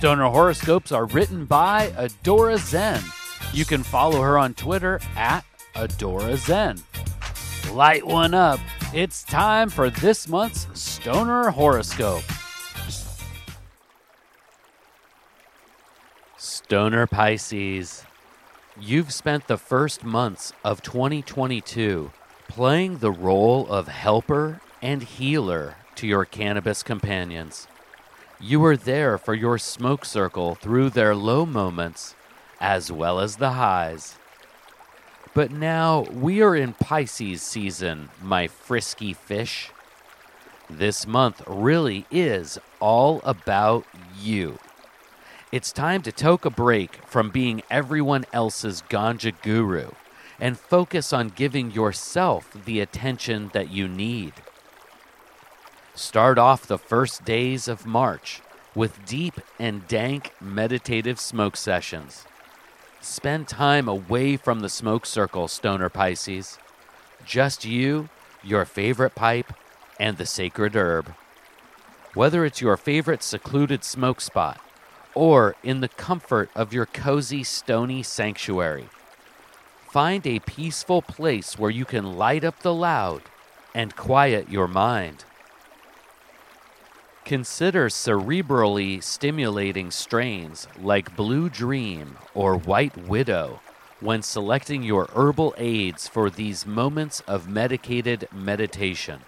Stoner horoscopes are written by Adora Zen. You can follow her on Twitter at Adora Zen. Light one up. It's time for this month's Stoner horoscope. Stoner Pisces. You've spent the first months of 2022 playing the role of helper and healer to your cannabis companions. You were there for your smoke circle through their low moments as well as the highs. But now we are in Pisces season, my frisky fish. This month really is all about you. It's time to take a break from being everyone else's ganja guru and focus on giving yourself the attention that you need. Start off the first days of March with deep and dank meditative smoke sessions. Spend time away from the smoke circle, Stoner Pisces. Just you, your favorite pipe, and the sacred herb. Whether it's your favorite secluded smoke spot or in the comfort of your cozy stony sanctuary, find a peaceful place where you can light up the loud and quiet your mind. Consider cerebrally stimulating strains like Blue Dream or White Widow when selecting your herbal aids for these moments of medicated meditation.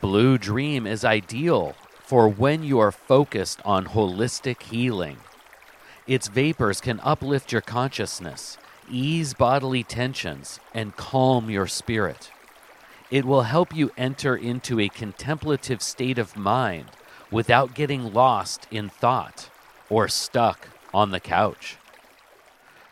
Blue Dream is ideal for when you are focused on holistic healing. Its vapors can uplift your consciousness, ease bodily tensions, and calm your spirit. It will help you enter into a contemplative state of mind without getting lost in thought or stuck on the couch.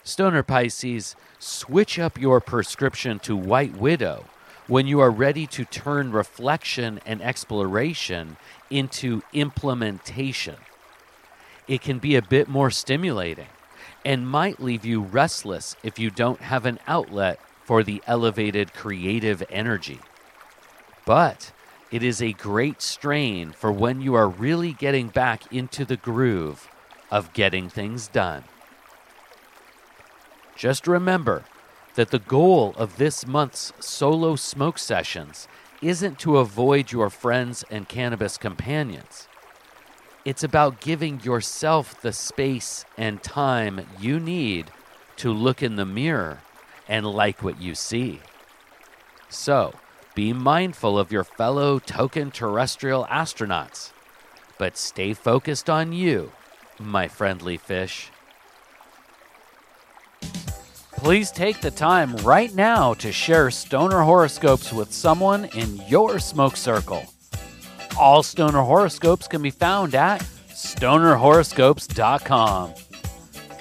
Stoner Pisces, switch up your prescription to White Widow when you are ready to turn reflection and exploration into implementation. It can be a bit more stimulating and might leave you restless if you don't have an outlet for the elevated creative energy. But it is a great strain for when you are really getting back into the groove of getting things done. Just remember that the goal of this month's solo smoke sessions isn't to avoid your friends and cannabis companions. It's about giving yourself the space and time you need to look in the mirror and like what you see. So, be mindful of your fellow token terrestrial astronauts, but stay focused on you, my friendly fish. Please take the time right now to share stoner horoscopes with someone in your smoke circle. All stoner horoscopes can be found at stonerhoroscopes.com.